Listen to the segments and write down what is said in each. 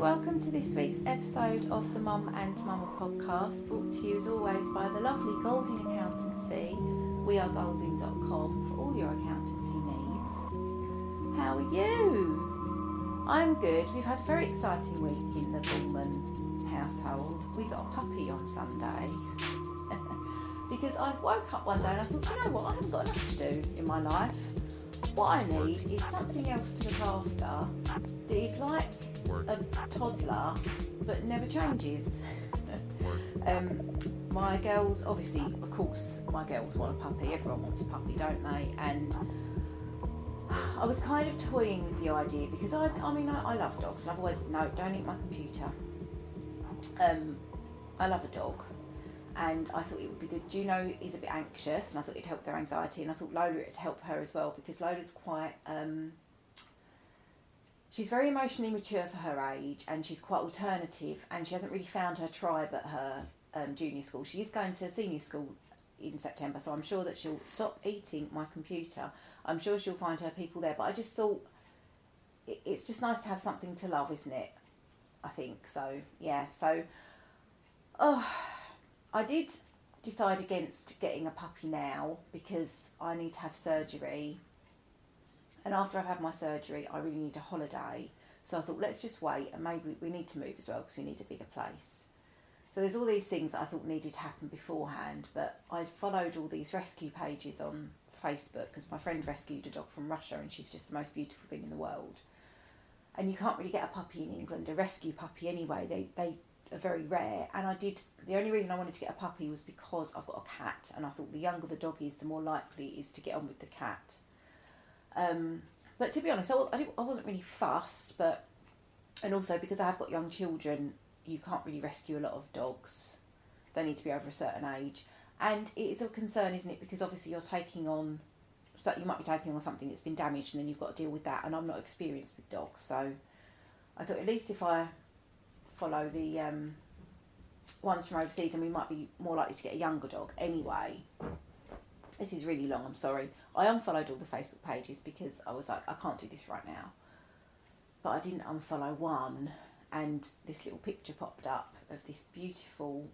Welcome to this week's episode of the Mum and Mama podcast, brought to you as always by the lovely Golding Accountancy, We are wearegolding.com for all your accountancy needs. How are you? I'm good. We've had a very exciting week in the Bullman household. We got a puppy on Sunday. because I woke up one day and I thought, you know what, I haven't got enough to do in my life. What I need is something else to look after that is like a toddler but never changes. um, my girls, obviously, of course, my girls want a puppy. Everyone wants a puppy, don't they? And I was kind of toying with the idea because I, I mean, I, I love dogs. I've always no, don't eat my computer. Um, I love a dog, and I thought it would be good. Juno is a bit anxious, and I thought it'd help their anxiety, and I thought Lola it'd help her as well because Lola's quite. Um, she's very emotionally mature for her age, and she's quite alternative, and she hasn't really found her tribe at her um, junior school. She is going to senior school in September, so I'm sure that she'll stop eating my computer. I'm sure she'll find her people there, but I just thought it, it's just nice to have something to love, isn't it? I think so. Yeah. So, oh, I did decide against getting a puppy now because I need to have surgery. And after I've had my surgery, I really need a holiday. So I thought, let's just wait and maybe we need to move as well because we need a bigger place. So there's all these things that I thought needed to happen beforehand, but I followed all these rescue pages on Facebook because my friend rescued a dog from Russia and she's just the most beautiful thing in the world. And you can't really get a puppy in England, a rescue puppy anyway. They they are very rare. And I did the only reason I wanted to get a puppy was because I've got a cat, and I thought the younger the dog is, the more likely it is to get on with the cat. Um, but to be honest, I, was, I, I wasn't really fussed, but and also because I have got young children, you can't really rescue a lot of dogs. They need to be over a certain age, and it is a concern, isn't it? Because obviously you're taking on, so you might be taking on something that's been damaged, and then you've got to deal with that. And I'm not experienced with dogs, so I thought at least if I follow the um, ones from overseas, and we might be more likely to get a younger dog anyway. This is really long. I'm sorry. I unfollowed all the Facebook pages because I was like, I can't do this right now. But I didn't unfollow one, and this little picture popped up of this beautiful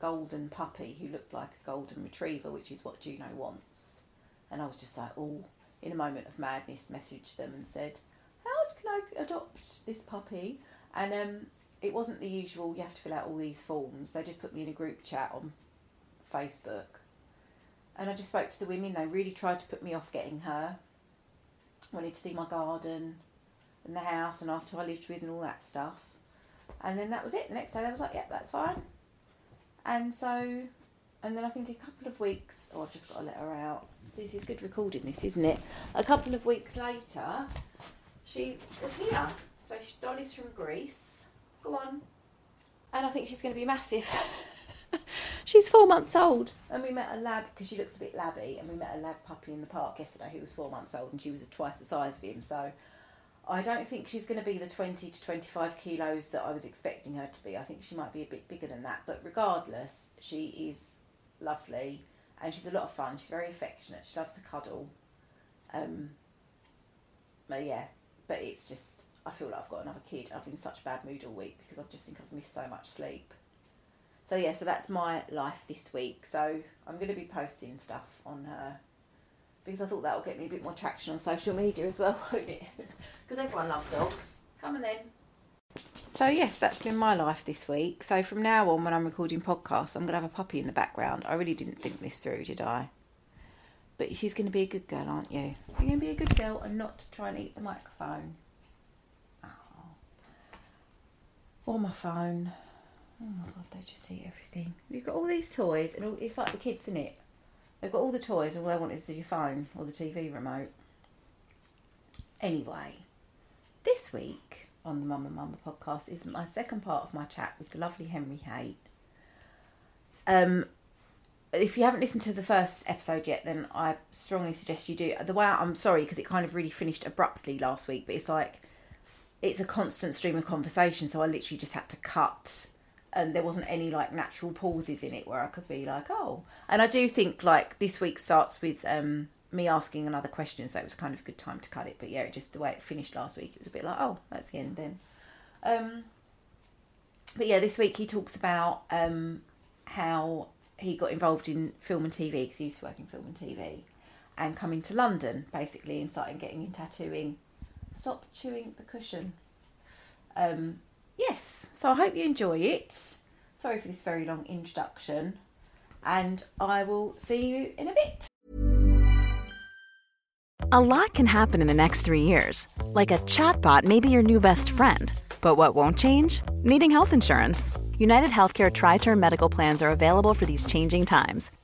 golden puppy who looked like a golden retriever, which is what Juno wants. And I was just like, oh, in a moment of madness, messaged them and said, how can I adopt this puppy? And um, it wasn't the usual, you have to fill out all these forms. They just put me in a group chat on Facebook. And I just spoke to the women. They really tried to put me off getting her. Wanted to see my garden and the house and asked who I lived with and all that stuff. And then that was it. The next day they was like, yep, that's fine. And so, and then I think a couple of weeks, oh, I've just got to let her out. This is good recording, this, isn't it? A couple of weeks later, she was here. So Dolly's from Greece. Go on. And I think she's going to be massive. she's four months old. And we met a lab, because she looks a bit labby, and we met a lab puppy in the park yesterday who was four months old and she was twice the size of him. So I don't think she's going to be the 20 to 25 kilos that I was expecting her to be. I think she might be a bit bigger than that. But regardless, she is lovely and she's a lot of fun. She's very affectionate. She loves to cuddle. Um, but yeah, but it's just, I feel like I've got another kid. I've been in such a bad mood all week because I just think I've missed so much sleep. So yeah, so that's my life this week. So I'm going to be posting stuff on her because I thought that will get me a bit more traction on social media as well, won't it? Because everyone loves dogs. Come on then. So yes, that's been my life this week. So from now on, when I'm recording podcasts, I'm going to have a puppy in the background. I really didn't think this through, did I? But she's going to be a good girl, aren't you? You're going to be a good girl and not try and eat the microphone. Oh. Or my phone. Oh my god, they just eat everything. You've got all these toys, and all, it's like the kids, isn't it? They've got all the toys, and all they want is your phone or the TV remote. Anyway, this week on the Mama Mama podcast is my second part of my chat with the lovely Henry Hate. Um, if you haven't listened to the first episode yet, then I strongly suggest you do. The way I, I'm sorry because it kind of really finished abruptly last week, but it's like it's a constant stream of conversation, so I literally just had to cut and there wasn't any like natural pauses in it where I could be like, oh. And I do think like this week starts with um, me asking another question, so it was kind of a good time to cut it. But yeah, it just the way it finished last week, it was a bit like, oh, that's the end then. Um, but yeah, this week he talks about um, how he got involved in film and TV because he used to work in film and TV, and coming to London basically and starting getting in tattooing. Stop chewing the cushion. Um, yes, so I hope you enjoy it. Sorry for this very long introduction, and I will see you in a bit. A lot can happen in the next three years. Like a chatbot may be your new best friend. But what won't change? Needing health insurance. United Healthcare Tri Term Medical Plans are available for these changing times.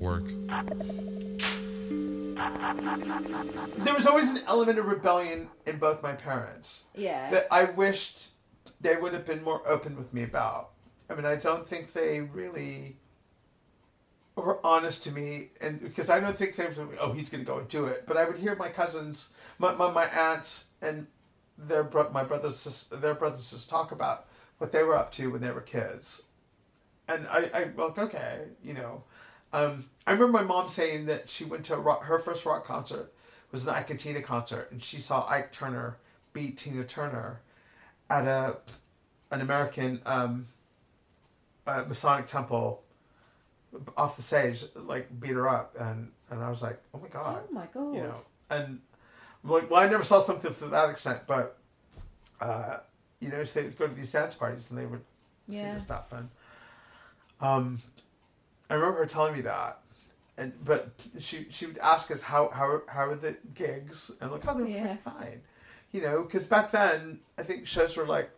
Work. There was always an element of rebellion in both my parents Yeah. that I wished they would have been more open with me about. I mean, I don't think they really were honest to me, and because I don't think they were, oh, he's going to go and do it. But I would hear my cousins, my my, my aunts, and their my brothers, their brothers, sisters talk about what they were up to when they were kids, and I, I like okay, you know. Um, I remember my mom saying that she went to a rock, her first rock concert was an Ike and Tina concert, and she saw Ike Turner beat Tina Turner at a an American um, uh, Masonic temple off the stage, like beat her up, and and I was like, oh my god, Oh my god. you know, and I'm like, well, I never saw something to that extent, but uh, you know, so they would go to these dance parties and they would see Yeah. this stuff, and um, I remember her telling me that, and but she she would ask us how how how are the gigs, and like, oh, they're Yeah. fine, you know, because back then I think shows were like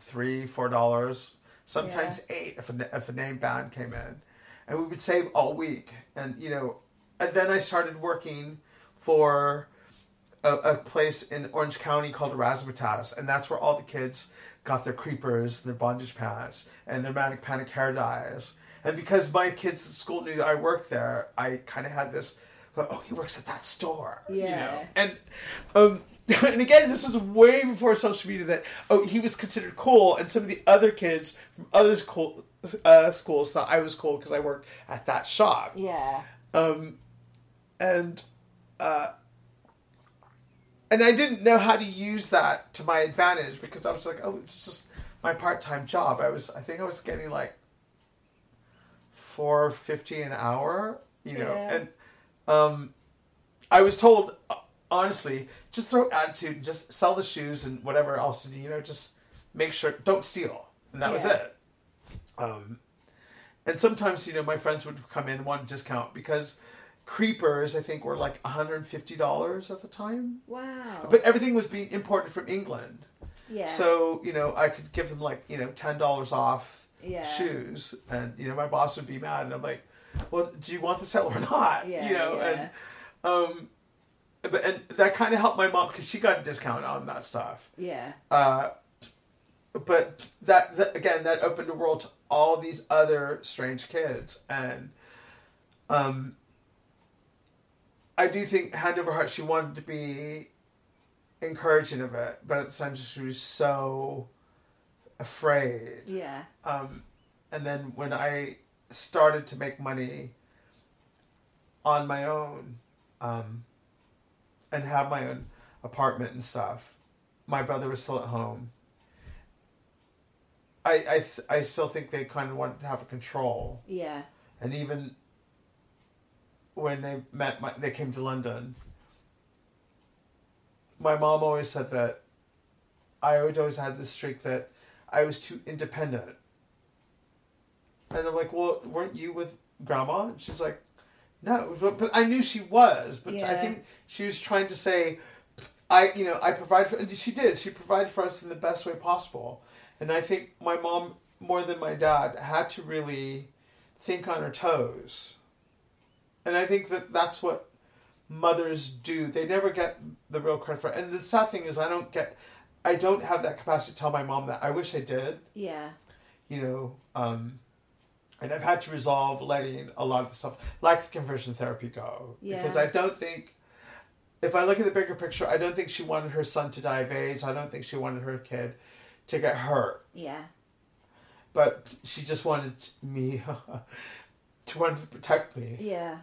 three four dollars, sometimes eight if a if a name band came in, and we would save all week, and you know, and then I started working for a, a place in Orange County called Razzmatazz, and that's where all the kids got their creepers, and their bondage pants, and their manic panic hair dyes. And because my kids at school knew I worked there, I kind of had this, like, oh, he works at that store. You know? Yeah. And um, and again, this was way before social media. That oh, he was considered cool, and some of the other kids from other school uh, schools thought I was cool because I worked at that shop. Yeah. Um, and uh, and I didn't know how to use that to my advantage because I was like, oh, it's just my part time job. I was, I think I was getting like four fifty an hour, you know, Yeah. and um, I was told uh, honestly, just throw attitude just sell the shoes and whatever else do, you know, just make sure don't steal, and that was it. Um, and sometimes you know my friends would come in and want a discount because creepers I think were like $150 at the time. Wow. But everything was being imported from England. yeah. So, you know, I could give them like, you know, $10 off Yeah. shoes. And, you know, my boss would be mad. And I'm like, well, do you want the sale or not? Yeah, you know, yeah. and, um, but, and that kind of helped my mom because she got a discount on that stuff. Yeah. Uh, but that, that again, that opened the world to all these other strange kids, and um, I do think hand over heart she wanted to be encouraging of it, but at the same time she was so afraid. Yeah. Um, and then when I started to make money on my own, um, and have my own apartment and stuff, my brother was still at home. I I, th- I still think they kind of wanted to have a control, Yeah. and even when they met, my, they came to London. My mom always said that I would always had this streak that I was too independent. And I'm like, well, weren't you with grandma? And she's like, no, but, but I knew she was. But I think she was trying to say, I, you know, I provide for, and she did. She provided for us in the best way possible. And I think my mom, more than my dad, had to really think on her toes. And I think that that's what mothers do. They never get the real credit for it. And the sad thing is, I don't get, I don't have that capacity to tell my mom that. I wish I did Yeah. you know, um, and I've had to resolve letting a lot of the stuff, like the conversion therapy, go yeah. because I don't think, if I look at the bigger picture, I don't think she wanted her son to die of AIDS. I don't think she wanted her kid to get hurt, Yeah. but she just wanted me to want to protect me. Yeah.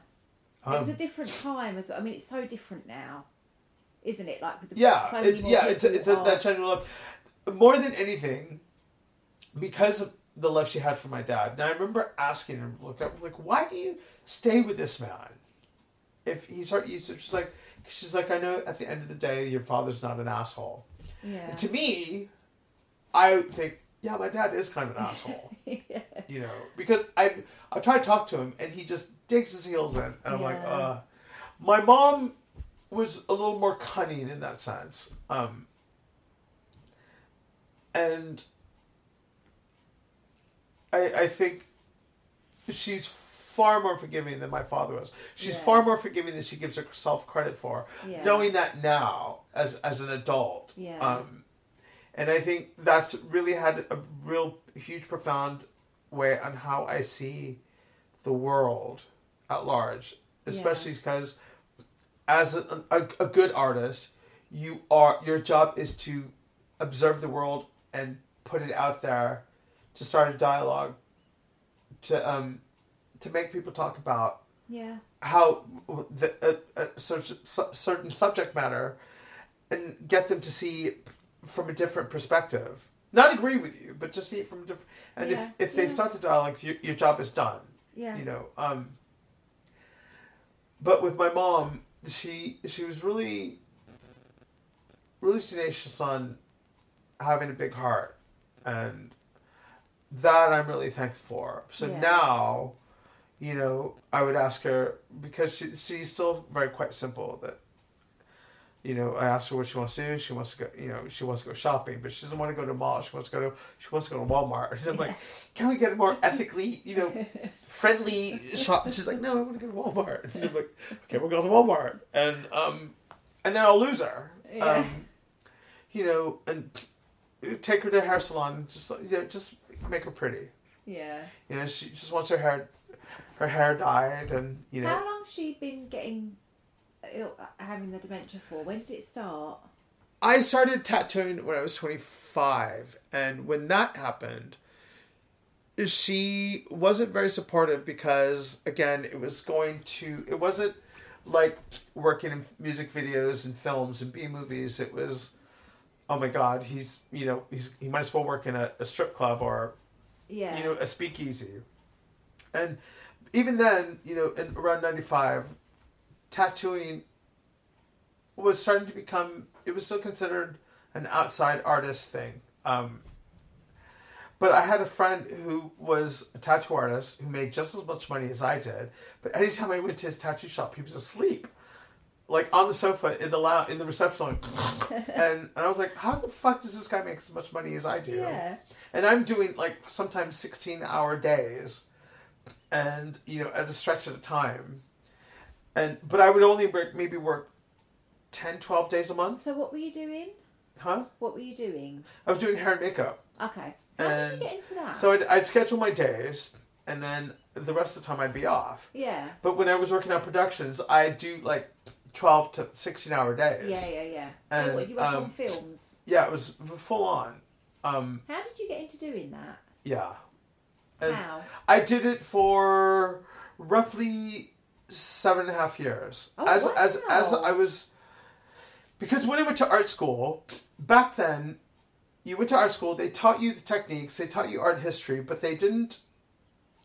It was Um, a different time as well. I mean, it's so different now, isn't it? Like with the yeah, so it, yeah, it's, it's a, that general love. More than anything, because of the love she had for my dad. And I remember asking her, look, I'm like, why do you stay with this man? If he's hurt you, she's like, she's like, I know at the end of the day, your father's not an asshole. Yeah. To me, I think, yeah, my dad is kind of an asshole. yeah. You know, because I I try to talk to him and he just digs his heels in, and I'm like, uh. My mom was a little more cunning in that sense, um, and I I think she's far more forgiving than my father was. She's Yeah. far more forgiving than she gives herself credit for. Yeah. Knowing that now as as an adult, Yeah. um, and I think that's really had a real huge, profound way on how I see the world at large, especially because as a, a, a good artist, you are your job is to observe the world and put it out there to start a dialogue to um to make people talk about Yeah. how the a, a certain, certain subject matter and get them to see from a different perspective not agree with you but just see it from a different and Yeah, if if they yeah. start the dialogue your, your job is done Yeah. you know um but with my mom she she was really really tenacious on having a big heart and that i'm really thankful for so Yeah. now you know i would ask her because she, she's still very quite simple that you know, I asked her what she wants to do. She wants to go, you know, she wants to go shopping, but she doesn't want to go to a mall. She wants to go to, she wants to go to Walmart. And I'm like, can we get a more ethically, you know, friendly shop? And she's like, no, I want to go to Walmart. And I'm like, okay, we'll go to Walmart. And um, and then I'll lose her. Yeah. Um, you know, and take her to a hair salon. Just you know, just make her pretty. Yeah. You know, she just wants her hair, her hair dyed, and you know. How long's she been getting ill, Uh, uh, having the dementia for? When did it start? I started tattooing when I was 25, and when that happened, she wasn't very supportive because again it was going to it wasn't like working in music videos and films and b movies it was oh my god he's you know he's he might as well work in a, a strip club or Yeah. you know a speakeasy and even then you know in around 95 tattooing was starting to become it was still considered an outside artist thing um, but I had a friend who was a tattoo artist who made just as much money as I did. But anytime I went to his tattoo shop, he was asleep, like on the sofa in the lou- in the reception and and I was like, how the fuck does this guy make as much money as I do? Yeah. And I'm doing like sometimes sixteen hour days, and you know at a stretch at a time. And but I would only work, maybe work 10, 12 days a month, So what were you doing? huh? What were you doing? I was doing hair and makeup. Okay. How did you get into that? So I'd, I'd schedule my days, and then the rest of the time I'd be off. yeah. But when I was working on productions, I'd do like twelve to sixteen hour days. Yeah, yeah, yeah. So And, what, you work on um, films? Yeah, it was full on. Um, How did you get into doing that? yeah. And How? I did it for roughly seven and a half years. Oh, as as as. I was, because when I went to art school back then, you went to art school. They taught you the techniques. They taught you art history, but they didn't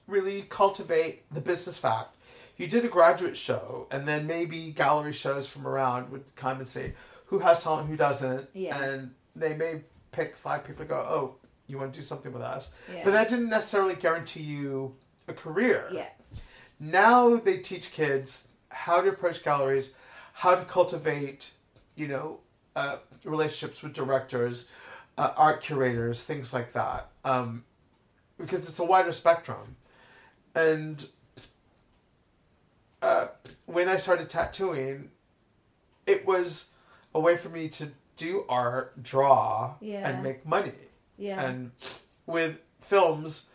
really cultivate the business fact. You did a graduate show, and then maybe gallery shows from around would come and say who has talent, who doesn't, Yeah. and they may pick five people to go. Oh, you want to do something with us? Yeah. But that didn't necessarily guarantee you a career. Yeah. Now they teach kids how to approach galleries, how to cultivate, you know, uh, relationships with directors, uh, art curators, things like that. Um, because it's a wider spectrum. And uh, when I started tattooing, it was a way for me to do art, draw, Yeah. and make money. Yeah. And with films,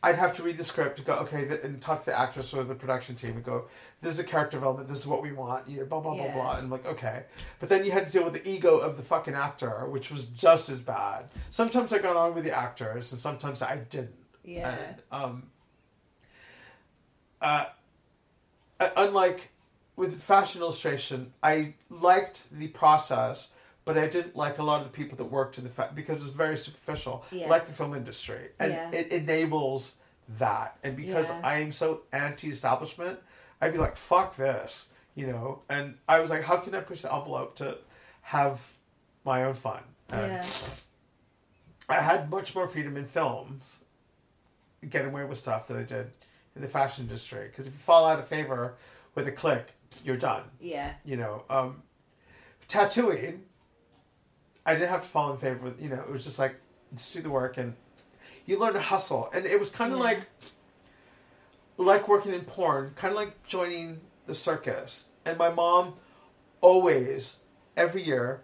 I'd have to read the script to go, okay, th- and talk to the actress or the production team and go, this is a character development, this is what we want, you know, blah, blah, Yeah. blah, blah. And I'm like, okay. But then you had to deal with the ego of the fucking actor, which was just as bad. Sometimes I got on with the actors and sometimes I didn't. Yeah. And, um, uh, uh, unlike with fashion illustration, I liked the process, but I didn't like a lot of the people that worked in the fa- because it was very superficial, Yeah. like the film industry, and Yeah. it enables that. And because Yeah. I am so anti-establishment, I'd be like, "Fuck this," you know. And I was like, "How can I push the envelope to have my own fun?" And yeah. I had much more freedom in films, getting away with stuff that I did in the fashion industry. Because if you fall out of favor with a click, you're done. Yeah. You know, um, tattooing, I didn't have to fall in favor with. You know, it was just like just do the work and you learn to hustle, and it was kind of Yeah. like like working in porn, kind of like joining the circus. And my mom always, every year,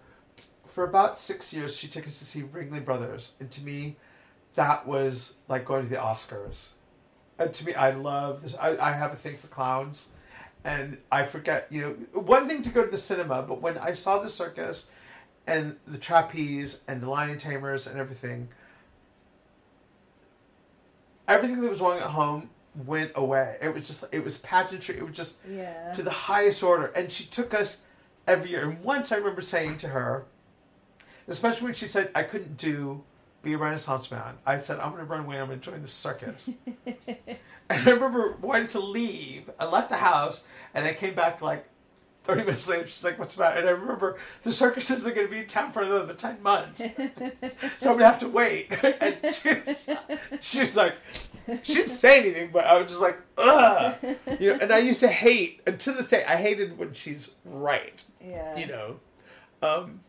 for about six years, she took us to see Ringling Brothers, and to me, that was like going to the Oscars. And to me, I love this. I, I have a thing for clowns, and I forget. You know, one thing to go to the cinema, but when I saw the circus, and the trapeze and the lion tamers and everything, everything that was wrong at home went away. It was just it was pageantry. It was just Yeah. to the highest order. And she took us every year. And once I remember saying to her, especially when she said I couldn't do be a Renaissance man, I said, I'm gonna run away, I'm gonna join the circus. and I remember wanting to leave. I left the house and I came back like 30 minutes later, she's like, What's the matter? And I remember the circus isn't going to be in town for another 10 months. so I'm going to have to wait. And she was, she was like, She didn't say anything, but I was just like, Ugh. You know, and I used to hate, and to this day, I hated when she's right Yeah. you know um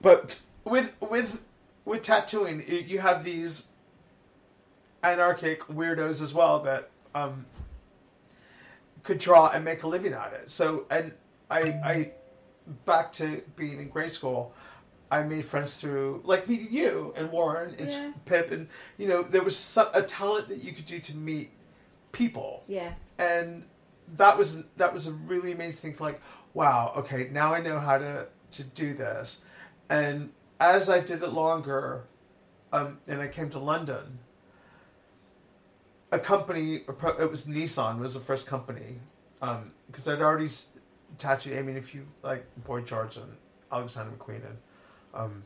but with with with tattooing you have these anarchic weirdos as well that um could draw and make a living at it so and i i back to being in grade school I made friends through like meeting you and Warren and Yeah. Pip and you know there was some, a talent that you could do to meet people Yeah. and that was that was a really amazing thing. Like, wow, okay, now I know how to to do this. And as I did it longer, um, and I came to London, a company. It was Nissan was the first company because I'd already tattooed. I mean, if you like Boy George and Alexander McQueen and um,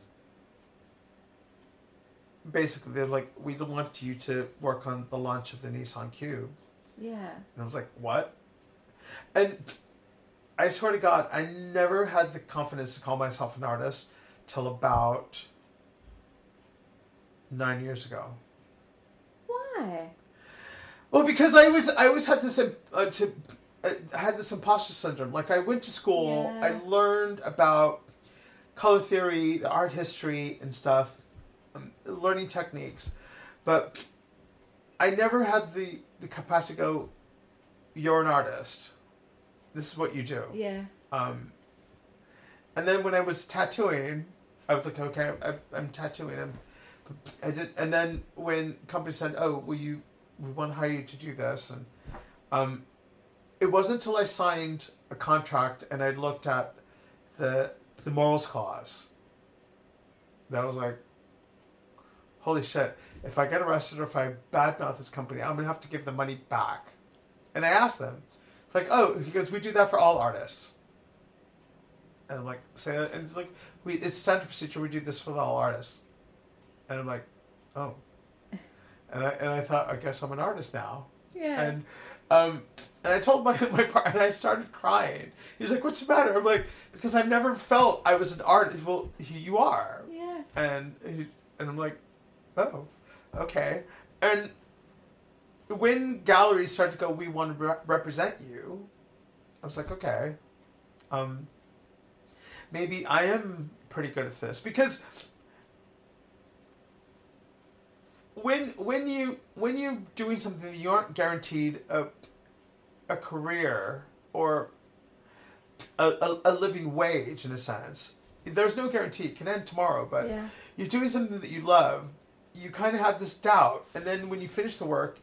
basically they're like, we don't want you to work on the launch of the Nissan Cube. Yeah. And I was like, what? And I swear to God, I never had the confidence to call myself an artist till about nine years ago. Why? Well, because I was, I always had this, uh, to, uh, I had this imposter syndrome. Like I went to school, Yeah. I learned about color theory, the art history, and stuff, um, learning techniques, but I never had the the capacity to go. You're an artist. This is what you do. Yeah. Um, and then when I was tattooing, I was like, okay, I, I'm tattooing him. I did, and then when company said, "Oh, will you? We want to hire you to do this," and um, it wasn't until I signed a contract and I looked at the the morals clause that I was like, "Holy shit! If I get arrested or if I badmouth this company, I'm gonna have to give the money back." And I asked them, like, "Oh," he goes, "We do that for all artists." And I'm like, say that, and it's like, we it's standard procedure. We do this for all artists. And I'm like, oh. And I and I thought, I guess I'm an artist now. Yeah. And um, and I told my my partner, and I started crying. He's like, "What's the matter?" I'm like, "Because I've never felt I was an artist." Well, you are. yeah. And he, and I'm like, "Oh, okay." And when galleries start to go, "We want to re- represent you," I was like, "Okay." Um, maybe I am pretty good at this because when when you when you're doing something that you aren't guaranteed a a career or a, a, a living wage in a sense. There's no guarantee. It can end tomorrow but Yeah. you're doing something that you love. You kind of have this doubt and then when you finish the work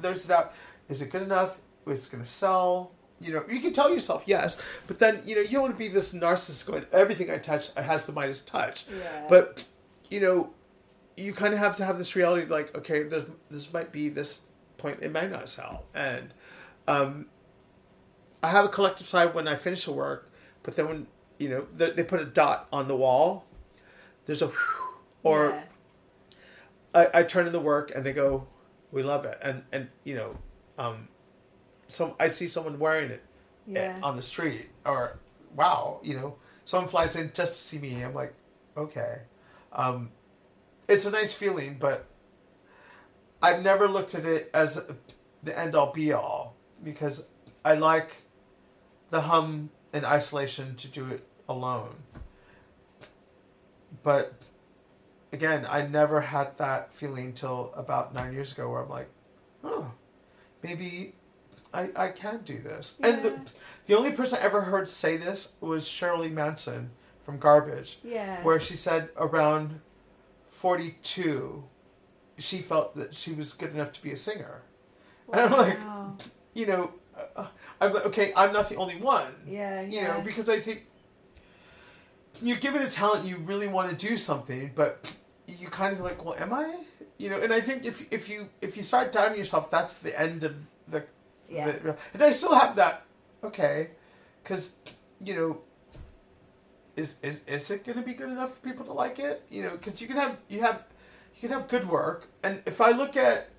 there's the doubt is it good enough? Is it going to sell? You know you can tell yourself yes but then you know you don't want to be this narcissist going everything i touch has the midas touch. Yeah. but you know you kind of have to have this reality like okay there's this might be this point it might not sell and um i have a collective side when i finish the work but then when you know they, they put a dot on the wall there's a whew, or yeah. I, I turn in the work and they go we love it and and you know um some i see someone wearing it Yeah. on the street or wow you know someone flies in just to see me i'm like okay um it's a nice feeling but i've never looked at it as the end all be all because i like the hum in isolation to do it alone. But again i never had that feeling till about nine years ago where i'm like oh maybe i, I can do this. And the, the only person i ever heard say this was shirley manson from garbage Yeah. where she said around 42 she felt that she was good enough to be a singer and i'm like you know uh, i'm like okay i'm not the only one Yeah. you yeah. know because i think you're given a talent you really want to do something but you kind of like well am i you know and i think if if you if you start doubting yourself that's the end of the, Yeah. the and i still have that okay because you know is is is it going to be good enough for people to like it? You know because you can have you have you can have good work. And if i look at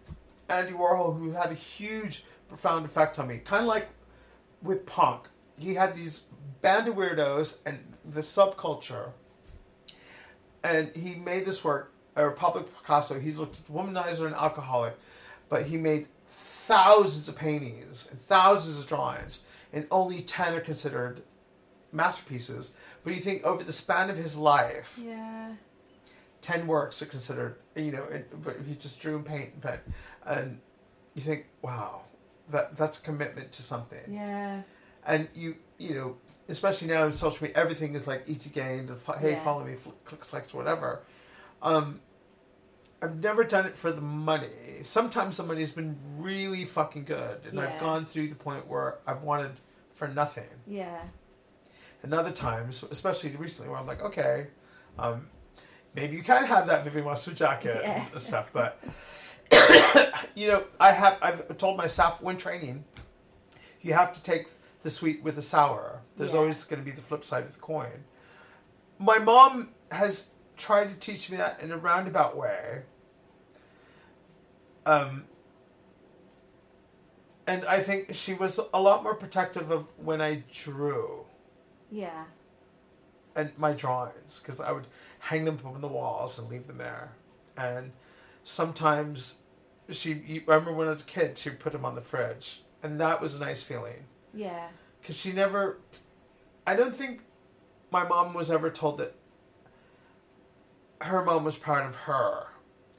andy warhol who had a huge profound effect on me kind of like with punk he had these band of weirdos and the subculture. And he made this work a republic picasso. He's looked at womanizer and alcoholic but he made thousands of paintings and thousands of drawings and only 10 are considered masterpieces but you think over the span of his life Yeah. 10 works are considered you know and, but he just drew and paint and pen and you think wow that that's a commitment to something Yeah. and you you know especially now in social media everything is like easy gain and hey Yeah. follow me clicks likes whatever um i've never done it for the money sometimes the money's been really fucking good and i've gone through the point where i've wanted for nothing Yeah. And other times especially recently where i'm like okay um maybe you can have that Vivienne Westwood jacket Yeah. and stuff but you know, I have I've told my staff when training, you have to take the sweet with the sour. There's Yeah. always going to be the flip side of the coin. My mom has tried to teach me that in a roundabout way. Um, and I think she was a lot more protective of when I drew Yeah. and my drawings because I would hang them up on the walls and leave them there. And sometimes she, I remember when I was a kid, she would put them on the fridge, and that was a nice feeling Yeah. because she never. I don't think my mom was ever told that her mom was proud of her,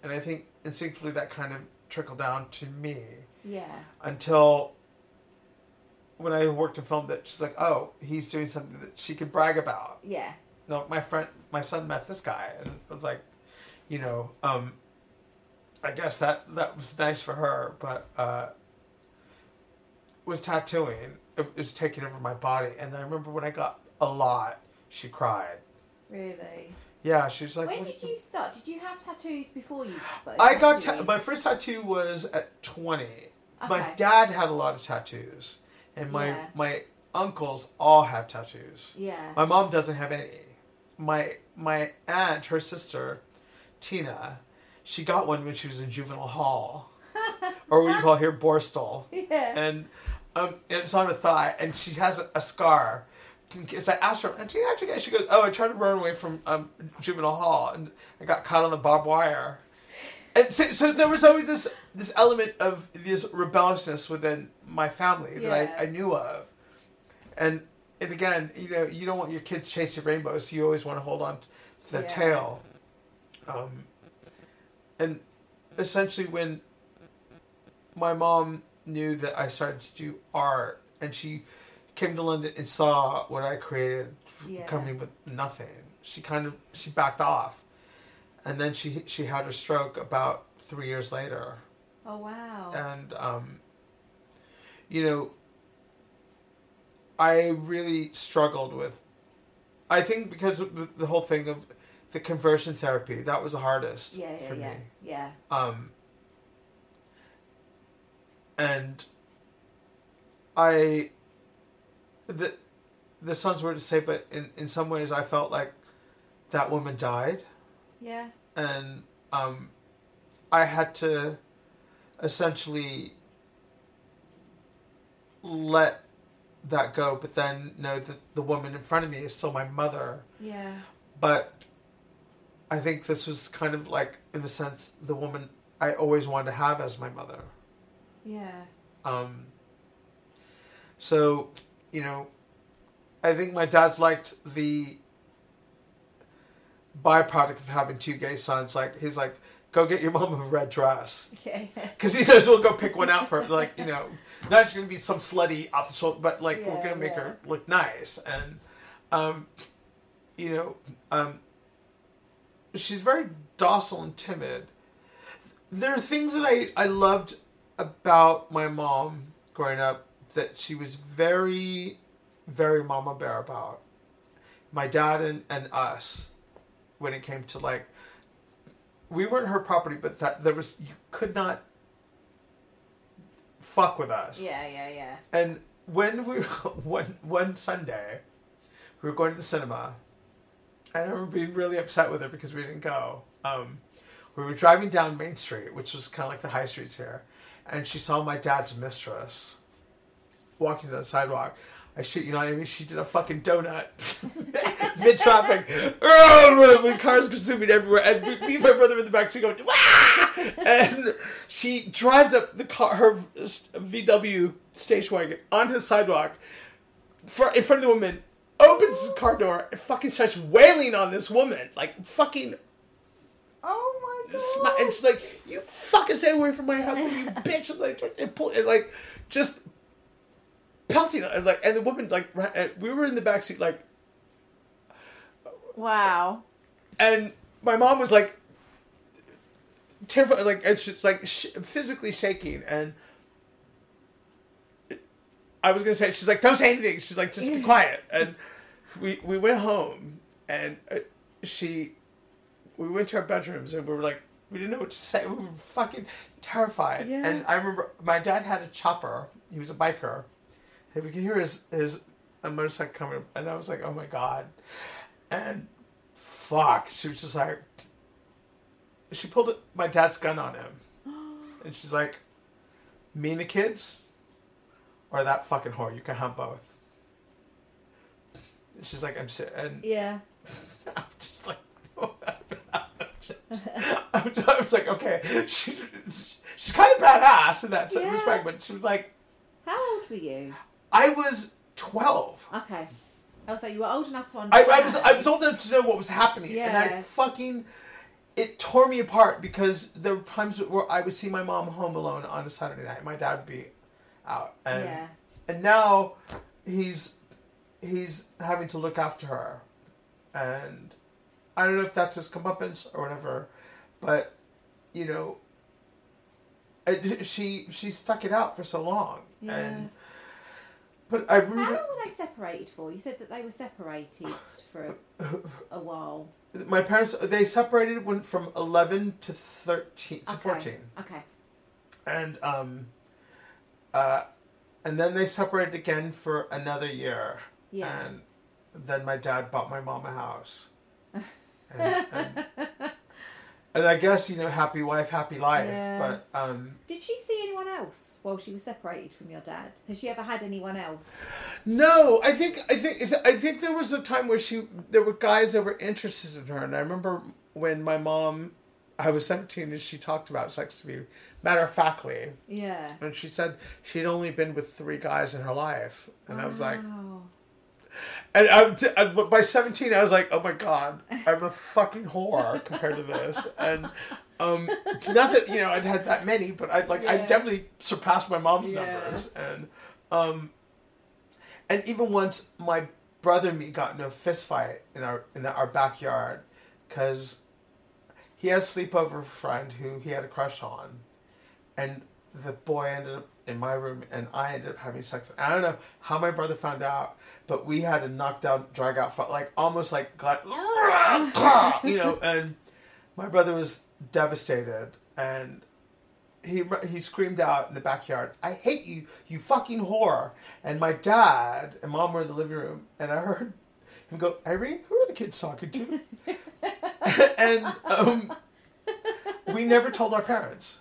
and I think instinctively that kind of trickled down to me Yeah. until when I worked in film that she's like, oh, he's doing something that she could brag about Yeah. no, my friend, my son met this guy, and I was like, you know, um, I guess that that was nice for her, but uh, with tattooing, it, was taking over my body, and I remember when I got a lot, she cried. Really. Yeah, she's like, When "What did the-" you start? Did you have tattoos before you? I got ta- my first tattoo was at twenty. My dad had a lot of tattoos, and my Yeah. my uncles all have tattoos. Yeah. My mom doesn't have any. My my aunt, her sister, Tina, she got one when she was in juvenile hall, or what you call here Borstal, yeah. and um, it's on her thigh, and she has a, a scar. Because I asked her, and she actually, she goes, "Oh, I tried to run away from um, juvenile hall, and I got caught on the barbed wire." And so, so there was always this this element of this rebelliousness within my family that I, I knew of, and and again, you know, you don't want your kids chasing rainbows, so you always want to hold on to their Yeah. tail. Um, and essentially, when my mom knew that I started to do art, and she came to London and saw what I created, Yeah. coming with nothing. She kind of she backed off, and then she she had her stroke about three years later Oh wow. and um, you know, I really struggled with. I think because of the whole thing of the conversion therapy, that was the hardest yeah, yeah, yeah, me. yeah. Um, and I, the, this sounds weird to say, but in, in some ways I felt like that woman died Yeah. and um, I had to essentially let that go, but then know that the woman in front of me is still my mother. Yeah. But I think this was kind of like, in the sense, the woman I always wanted to have as my mother. Yeah. Um, so, you know, I think my dad's liked the byproduct of having two gay sons. Like, he's like, go get your mom a red dress. Yeah. Because he knows we'll go pick one out for, like, you know, not just going to be some slutty off the shoulder, but, like, we're going to make yeah. her look nice. And, um, you know, um, she's very docile and timid. There are things that I, I loved about my mom growing up that she was very, very mama bear about. My dad and, and us, when it came to like, we weren't her property, but that there was you could not fuck with us. Yeah, yeah, yeah. And when we one one Sunday, we were going to the cinema, and I remember being really upset with her because we didn't go. Um, we were driving down Main Street, which was kind of like the high streets here, and she saw my dad's mistress walking down the sidewalk. I shit you know what I mean? She did a fucking donut mid traffic. Oh, the cars consuming everywhere, and me and my brother in the back, she going, Wah! and she drives up the car, her VW station wagon onto the sidewalk, for, in front of the woman, opens the car door, and fucking starts wailing on this woman, like fucking Oh my god! and she's like, "You fucking stay away from my husband, you bitch!" And like, and pull, and like, just pelting, and like, and the woman like, we were in the back seat, like, Wow. and my mom was like, terrified, like, and she's like sh- physically shaking, and I was gonna say, she's like, "Don't say anything." She's like, "Just be quiet," and we we went home, and uh, she, we went to our bedrooms, and we were like We didn't know what to say. We were fucking terrified. Yeah. And I remember my dad had a chopper. He was a biker. And you could hear his his a motorcycle coming, and I was like, "Oh my god!" And fuck, she was just like, she pulled my dad's gun on him, and she's like, "Me and the kids, or that fucking whore? You can have both." And she's like, "I'm si-, and Yeah. I'm just like, I was, I was like, okay, she, she's kind of badass in that Yeah. respect, but she was like, How old were you? I was 12. Okay. Oh, so you were old enough to I, understand. I was I was old enough to know what was happening, and I Yeah. fucking it tore me apart because there were times where I would see my mom home alone on a Saturday night. My dad would be out, and Yeah. and now he's he's having to look after her, and I don't know if that's his comeuppance or whatever, but you know, it, she she stuck it out for so long, Yeah. and but I How remember. long were they separated for? You said that they were separated for a, a while. My parents they separated when from eleven to thirteen to Okay. fourteen, Okay. and um, uh, and then they separated again for another year. Yeah. And then my dad bought my mom a house. And, and, and I guess you know, happy wife, happy life. Yeah. But um, Did she see anyone else while she was separated from your dad? Has she ever had anyone else? No, I think I think I think there was a time where she there were guys that were interested in her, and I remember when my mom, I was seventeen, and she talked about sex to me matter of factly, Yeah. and she said she'd only been with three guys in her life, and I was like, Wow. And I, t- and by seventeen, I was like, oh my god, I'm a fucking whore compared to this, and. Um, not that you know I'd had that many, but I like I definitely surpassed my mom's Yeah. numbers, and um, and even once my brother and me got into a fist fight in our in the, our backyard because he had a sleepover friend who he had a crush on, and the boy ended up in my room and I ended up having sex. I don't know how my brother found out, but we had a knockdown, drag out fight, like almost like you know, and my brother was devastated and he he screamed out in the backyard, "I hate you, you fucking whore!" And my dad and mom were in the living room, and I heard him go, "Irene, who are the kids talking to?" and um, we never told our parents.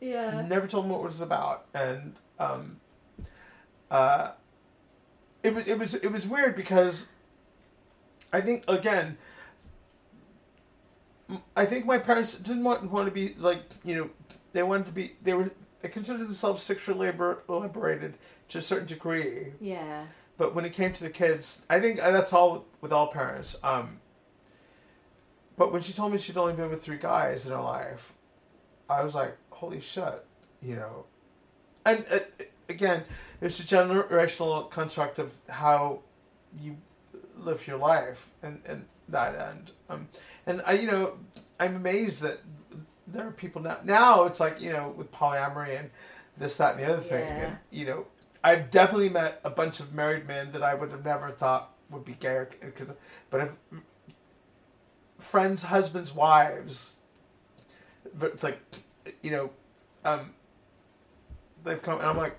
Yeah. Never told them what it was about, and um, uh, it was it was it was weird because I think again. I think my parents didn't want want to be like you know they wanted to be they were they considered themselves sexually liber- liberated to a certain degree, Yeah. but when it came to the kids, I think that's all with all parents. Um, but when she told me she'd only been with three guys in her life, I was like, "Holy shit!" You know. And uh, again, it's a generational construct of how you live your life, and and that end. Um, and I, you know, I'm amazed that there are people now. Now it's like you know with polyamory and this, that, and the other thing, Yeah. and you know, I've definitely met a bunch of married men that I would have never thought would be gay, or, but if friends, husbands, wives, it's like, you know, um, they've come, and I'm like,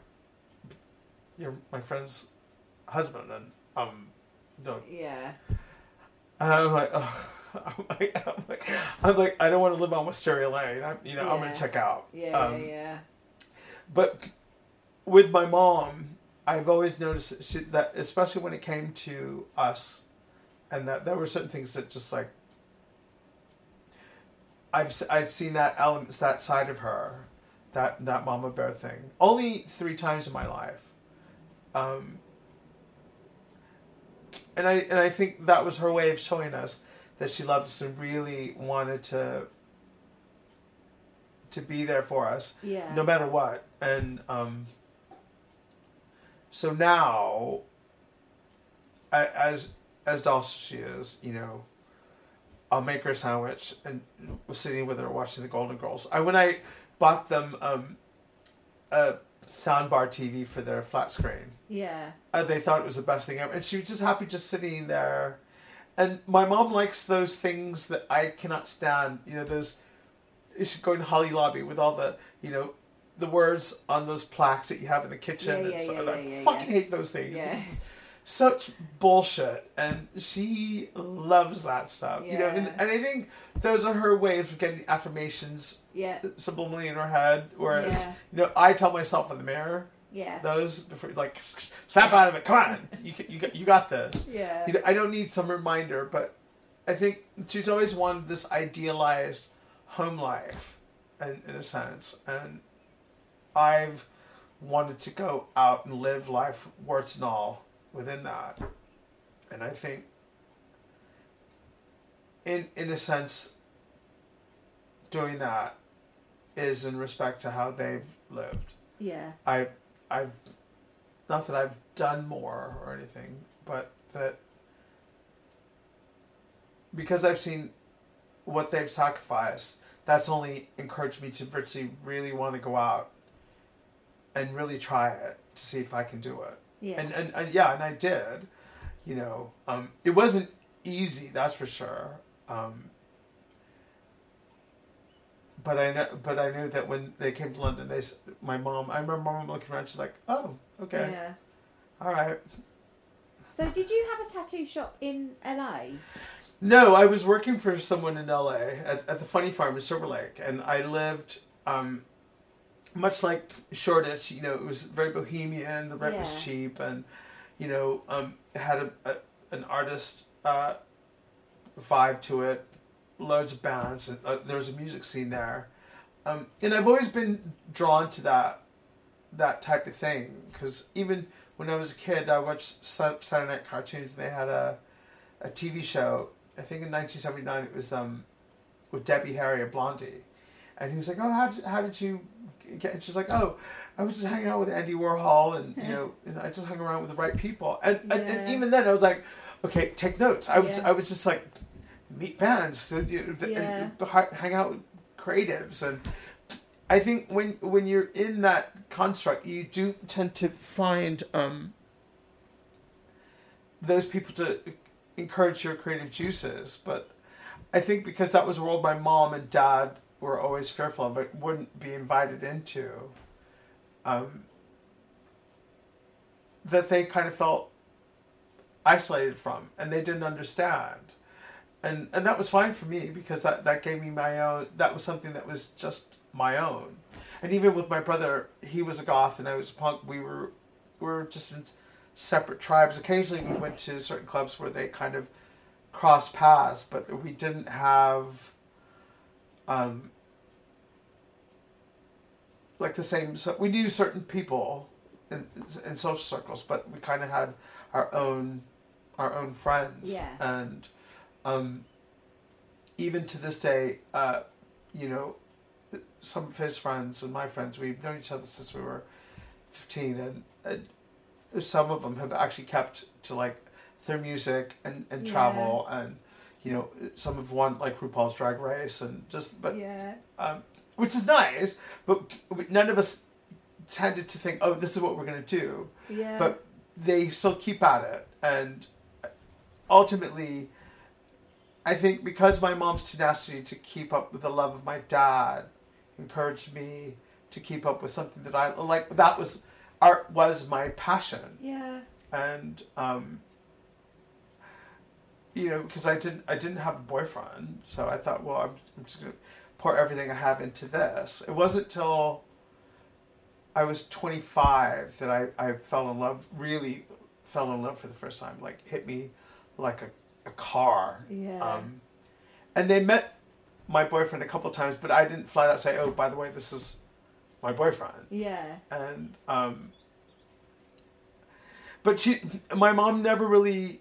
you're my friend's husband, and um, no, Yeah. and I'm like. I'm like, I'm like, I'm like, I don't want to live on Wisteria Lane. I'm, you know, I'm gonna check out. Yeah. Um, yeah. but with my mom, I've always noticed she- that, especially when it came to us, and that there were certain things that just like I've I've seen that elements that side of her, that that mama bear thing only three times in my life, um, and I and I think that was her way of showing us that she loved us and really wanted to to be there for us Yeah. no matter what. And um, so now, as as as she is, you know, I'll make her a sandwich and we're sitting with her watching the Golden Girls. I when I bought them um, a soundbar TV for their flat screen. Yeah. Uh, they thought it was the best thing ever, and she was just happy just sitting there. And my mom likes those things that I cannot stand. You know, those you going go in Hobby Lobby with all the you know the words on those plaques that you have in the kitchen. Yeah, yeah, and, so, yeah, and I yeah, fucking yeah. hate those things. Yeah. Such bullshit, and she loves that stuff. Yeah. You know, and, and I think those are her way of getting affirmations Yeah. subliminally in her head. Whereas, you know, I tell myself in the mirror Yeah. those before, like, snap out of it. Come on, you you got you got this. Yeah. You know, I don't need some reminder, but I think she's always wanted this idealized home life, in, in a sense, and I've wanted to go out and live life warts and all within that, and I think, in in a sense, doing that is in respect to how they've lived. Yeah. I I've not that I've done more or anything, but that because I've seen what they've sacrificed, that's only encouraged me to virtually really want to go out and really try it to see if I can do it. Yeah. And, and and yeah, and I did. You know, um, it wasn't easy, that's for sure. Um, but I know, but I knew that when they came to London, they, my mom, I remember mom looking around. She's like, "Oh, okay, Yeah. all right." So did you have a tattoo shop in LA? No, I was working for someone in LA at, at the Funny Farm in Silver Lake, and I lived um, much like Shoreditch. You know, it was very bohemian. The rent Yeah. was cheap, and you know, um, had a, a an artist uh, vibe to it. Loads of bands, and uh, there was a music scene there, um, and I've always been drawn to that that type of thing because even when I was a kid, I watched Sa- Saturday Night cartoons, and they had a a TV show. I think in 1979 it was um, with Debbie Harry of Blondie, and he was like, "Oh, how did, how did you get?" And she's like, "Oh, I was just hanging out with Andy Warhol, and you know, and I just hung around with the right people." And, and, and even then, I was like, "Okay, take notes." I was Yeah. I was just like, meet bands, to, you know, Yeah. and hang out with creatives, and I think when when you're in that construct, you do tend to find um, those people to encourage your creative juices. But I think because that was a world my mom and dad were always fearful of, it wouldn't be invited into. Um, that they kind of felt isolated from, and they didn't understand. And and that was fine for me because that, that gave me my own. That was something that was just my own. And even with my brother, he was a goth and I was a punk. We were we were just in separate tribes. Occasionally, we went to certain clubs where they kind of crossed paths, but we didn't have um, like the same. So we knew certain people in, in social circles, but we kind of had our own our own friends. Yeah. And um, even to this day, uh, you know, some of his friends and my friends, we've known each other since we were fifteen, and, and some of them have actually kept to like their music and, and Yeah. travel and you know some have won like RuPaul's Drag Race and just but yeah. um, which is nice, but none of us tended to think, oh, this is what we're going to do. Yeah. But they still keep at it. And ultimately, I think because my mom's tenacity to keep up with the love of my dad encouraged me to keep up with something that I like. That was art was my passion yeah. and um, you know because I didn't I didn't have a boyfriend, so I thought, well, I'm, I'm just gonna pour everything I have into this. It wasn't till I was 25 that I, I fell in love, really fell in love for the first time. Like hit me like a, a car. Yeah. Um, and they met my boyfriend a couple times, but I didn't flat out say, oh, by the way, this is my boyfriend Yeah. and um but she my mom never really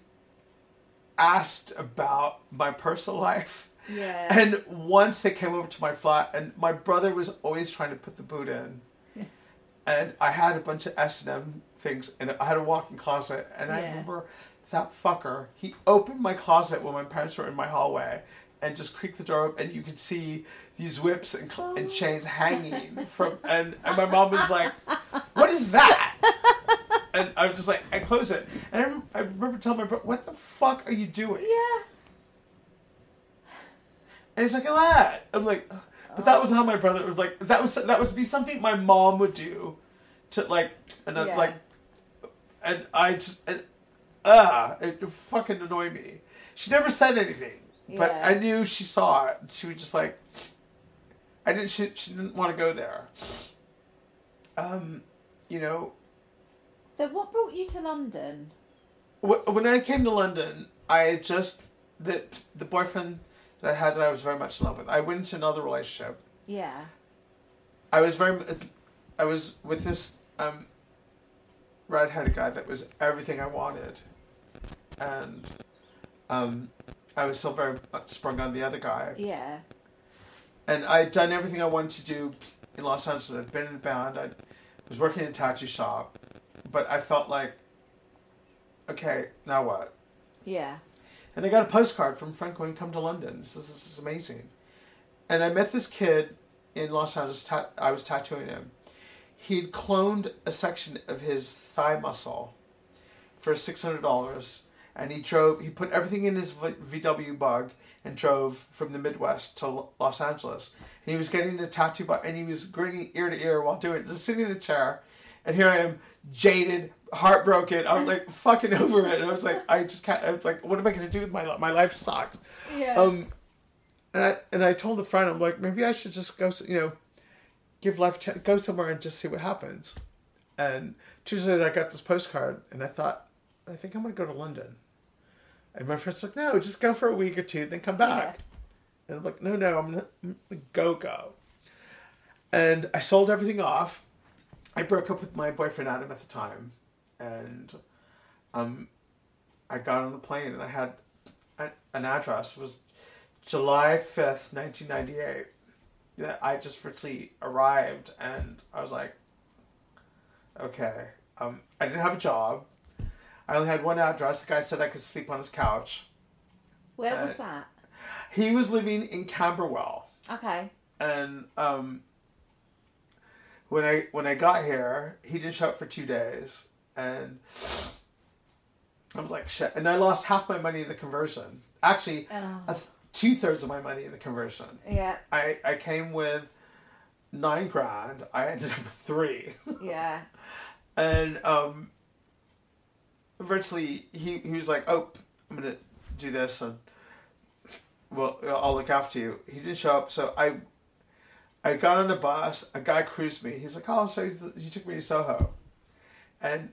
asked about my personal life Yeah. and once they came over to my flat and my brother was always trying to put the boot in and i had a bunch of s&m things and i had a walk-in closet and i remember that fucker he opened my closet when my parents were in my hallway and just creaked the door up and you could see these whips and, cl- and chains hanging from and, and my mom was like what is that and i was just like i closed it and i remember, I remember telling my brother what the fuck are you doing yeah. and he's like, "Oh, that." I'm like, But that was how my brother was like. That was that would be something my mom would do, to like and Yeah. like, and I just and, ah, it fucking annoyed me. She never said anything, but Yeah. I knew she saw it. She was just like, I didn't. She, she didn't want to go there. Um, you know, So what brought you to London? When I came to London, I just the the boyfriend that I had that I was very much in love with. I went into another relationship. Yeah. I was very, I was with this um, redheaded guy that was everything I wanted, and um, I was still very much sprung on the other guy. Yeah. And I'd done everything I wanted to do in Los Angeles. I'd been in a band. I was working in a tattoo shop, but I felt like, okay, now what? Yeah. And I got a postcard from friend going, "Come to London. This is, this is amazing." And I met this kid in Los Angeles. Ta- I was tattooing him. He'd cloned a section of his thigh muscle for six hundred dollars, and he drove. He put everything in his VW bug and drove from the Midwest to Los Angeles. And he was getting the tattoo, and he was grinning ear to ear while doing it, just sitting in the chair. And here I am, jaded, heartbroken. I was like fucking over it. And I was like, I just can't. I was like, what am I going to do with my life? My life sucks. Yeah. Um, and I and I told a friend, I'm like, maybe I should just go, you know, give life, a ch- go somewhere and just see what happens. And Tuesday night, I got this postcard, and I thought, I think I'm going to go to London. And my friend's like, no, just go for a week or two, then come back. And I'm like, no, no, I'm going to go, go. And I sold everything off. I broke up with my boyfriend Adam at the time, and um, I got on the plane and I had an address. It was July fifth, nineteen ninety eight. That I just virtually arrived, and I was like, okay. Um, I didn't have a job. I only had one address. The guy said I could sleep on his couch. Where uh, was that? He was living in Camberwell. Okay. and um, when I when I got here, he didn't show up for two days, and I was like shit. And I lost half my money in the conversion. Actually, Oh. th- two thirds of my money in the conversion. Yeah. I I came with nine grand. I ended up with three, Yeah. and um, virtually he he was like, oh, I'm gonna do this and. Well, I'll look after you. He didn't show up, so I I got on the bus. A guy cruised me. He's like, "Oh, so he took me to Soho," and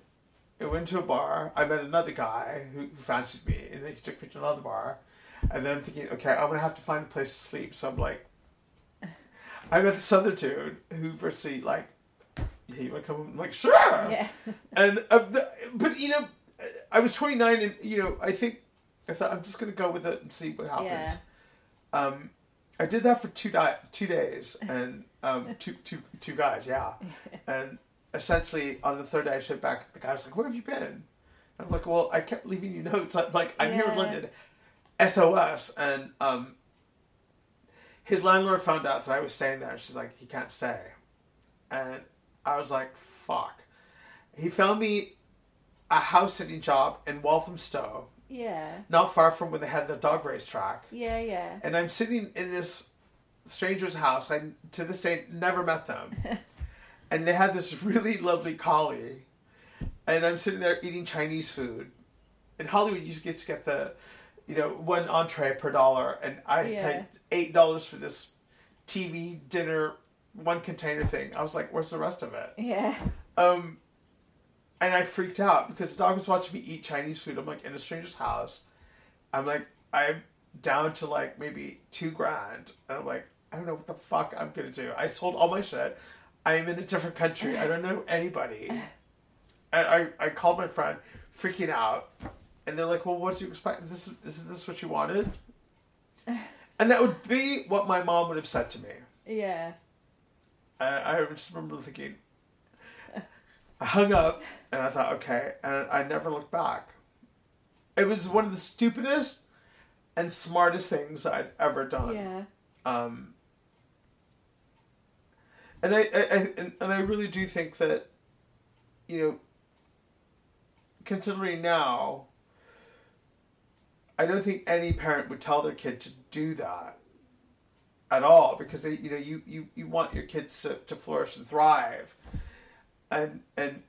I went to a bar. I met another guy who, who fancied me, and then he took me to another bar. And then I'm thinking, okay, I'm gonna have to find a place to sleep. So I'm like, I met this other dude who virtually like, he would come. I'm like, sure. Yeah. And uh, but you know, I was 29, and you know, I think I thought I'm just gonna go with it and see what happens. Yeah. Um, I did that for two di- two days, and um, two two two guys, yeah. And essentially, on the third day, I showed back. The guy was like, "Where have you been?" And I'm like, "Well, I kept leaving you notes. I'm like, I'm here in London, SOS." And um, his landlord found out that I was staying there. She's like, "He can't stay," and I was like, "Fuck." He found me a house sitting job in Walthamstow, Yeah. not far from where they had the dog race track Yeah. Yeah. and I'm sitting in this stranger's house. I to this day never met them, and they had this really lovely collie, and I'm sitting there eating Chinese food. In Hollywood, you get to get the, you know, one entree per dollar, and I Yeah. paid eight dollars for this TV dinner, one container thing. I was like, "Where's the rest of it?" Yeah. Um, and I freaked out because the dog was watching me eat Chinese food. I'm like in a stranger's house. I'm like, I'm down to like maybe two grand. And I'm like, I don't know what the fuck I'm gonna do. I sold all my shit. I am in a different country. I don't know anybody. And I, I called my friend, freaking out. And they're like, well, what do you expect? This is this what you wanted? And that would be what my mom would have said to me. Yeah. I, I just remember thinking, I hung up and I thought, okay, and I never looked back. It was one of the stupidest and smartest things I'd ever done. Yeah. Um, and I, I, I and, and I really do think that, you know, considering now, I don't think any parent would tell their kid to do that. at all because they, you know you, you, you want your kids to, to flourish and thrive and and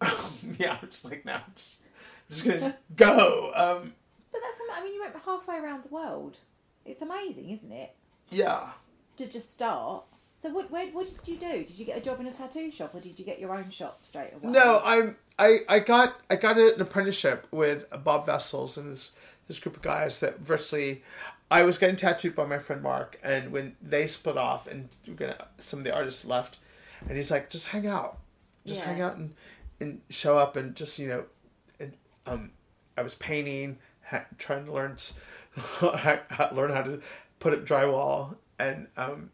yeah I'm just like now I'm just, I'm just gonna go um But that's, I mean, you went halfway around the world. It's amazing, isn't it? yeah To just start. So what, where, what did you do? Did you get a job in a tattoo shop or did you get your own shop straight away? no I'm I, I got I got an apprenticeship with Bob Vessels and this this group of guys that virtually I was getting tattooed by my friend Mark and when they split off and some of the artists left and he's like just hang out. Just Yeah. hang out and and show up and just you know and um I was painting ha- trying to learn learn how to put up drywall. And um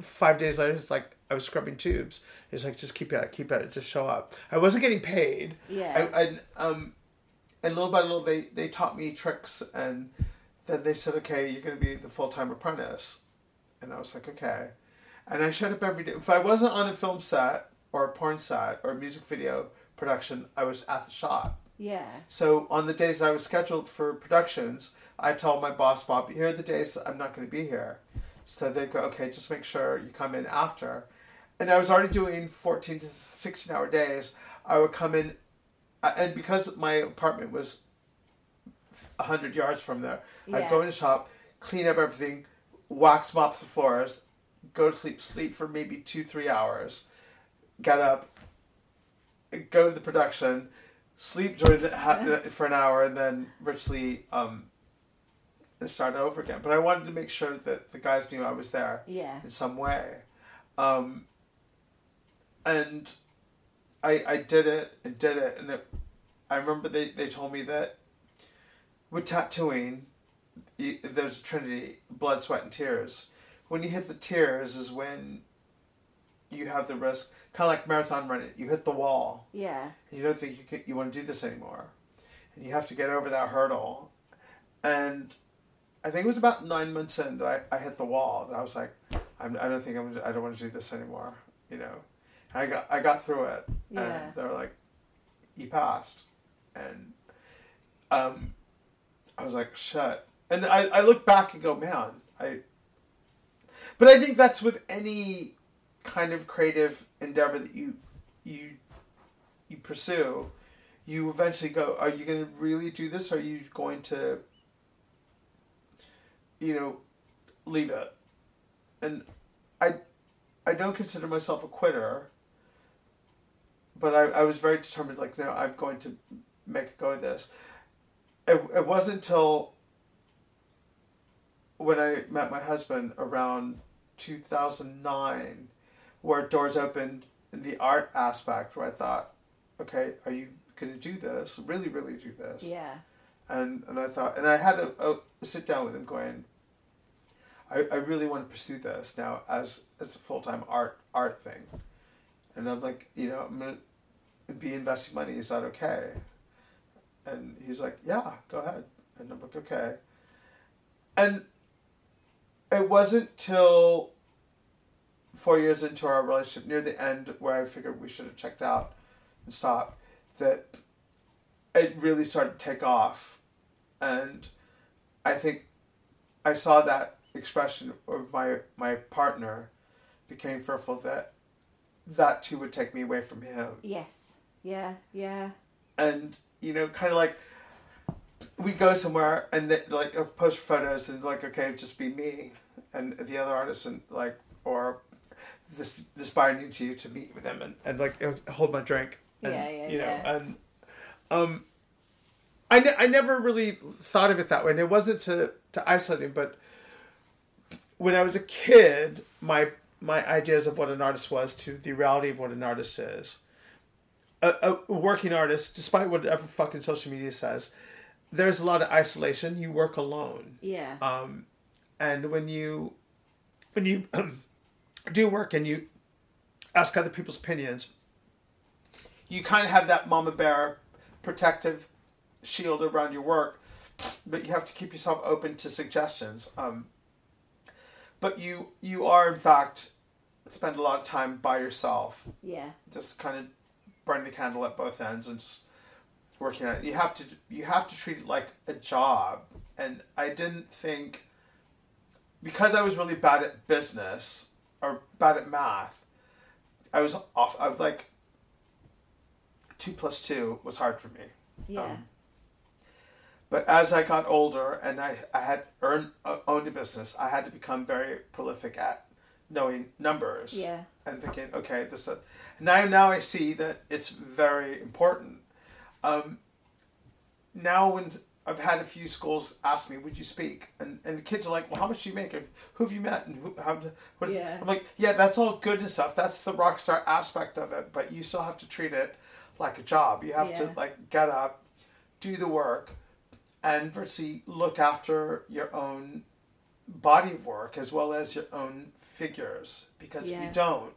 five days later it's like I was scrubbing tubes. It's like just keep at it keep at it just show up. I wasn't getting paid. Yeah. I, I um and little by little they they taught me tricks and then they said okay you're going to be the full-time apprentice. And I was like okay and I showed up every day if I wasn't on a film set or a porn set or a music video production I was at the shop Yeah. so on the days I was scheduled for productions, I told my boss Bob, here are the days I'm not going to be here. So they go, okay, just make sure you come in after. And I was already doing 14 to 16 hour days. I would come in, uh, and because my apartment was 100 yards from there, I'd go in the shop, clean up everything, wax mop the floors, go to sleep, sleep for maybe two, three hours, get up, go to the production, sleep during the ha- for an hour, and then virtually um, start over again. But I wanted to make sure that the guys knew I was there Yeah. in some way, um, and I I did it and did it, and it, I remember they they told me that with tattooing, you, there's a trinity: blood, sweat, and tears. When you hit the tears is when you have the risk, kind of like marathon running. You hit the wall, Yeah. and you don't think you can, you want to do this anymore, and you have to get over that hurdle. And I think it was about nine months in that I, I hit the wall. That I was like, I'm, I don't think I'm I don't want to do this anymore. You know, and I got I got through it, Yeah. and they're like, you passed, and um, I was like, shit. And I, I look back and go, man, I. But I think that's with any kind of creative endeavor that you you you pursue. You eventually go, are you going to really do this? Or are you going to, you know, leave it? And I, I don't consider myself a quitter. But I, I was very determined. Like, no, I'm going to make a go of this. It, it wasn't until when I met my husband around 2009 where doors opened in the art aspect where I thought, okay, are you going to do this? Really, really do this? Yeah. And and I thought, and I had a, a, sit down with him going, I, I really want to pursue this now as as a full time art art thing. And I'm like, you know, I'm gonna be investing money. Is that okay? And he's like, yeah, go ahead. And I'm like, okay. And it wasn't till four years into our relationship, near the end, where I figured we should have checked out and stopped, that it really started to take off. And I think I saw that expression of my, my partner became fearful that that too would take me away from him Yes. Yeah. Yeah. and you know, kind of like we go somewhere and then like post photos and like okay, just be me and the other artists and like or this this bar needs you to meet with them and, and like hold my drink. And, Yeah, yeah, you know, yeah. and um, I ne- I never really thought of it that way, and it wasn't to to isolate him, but when I was a kid, my my ideas of what an artist was to the reality of what an artist is a, a working artist, despite whatever fucking social media says, there's a lot of isolation. You work alone, Yeah. um, and when you when you do work and you ask other people's opinions, you kind of have that mama bear protective shield around your work, but you have to keep yourself open to suggestions. Um, but you you are in fact spend a lot of time by yourself yeah. just kind of burning the candle at both ends and just working on it. You have to you have to treat it like a job, and I didn't think because I was really bad at business or bad at math, I was off. I was like two plus two was hard for me. Yeah. Um, But as I got older and I, I had earned uh, owned a business, I had to become very prolific at knowing numbers. Yeah. And thinking, okay, this. Uh, now now I see that it's very important. Um, now when I've had a few schools ask me, "Would you speak?" and and the kids are like, "Well, how much do you make? And who have you met? And who, how, what is?" Yeah. I'm like, "Yeah, that's all good and stuff. That's the rock star aspect of it, but you still have to treat it like a job. You have Yeah. to like get up, do the work, and virtually look after your own body of work as well as your own figures. Because if you don't,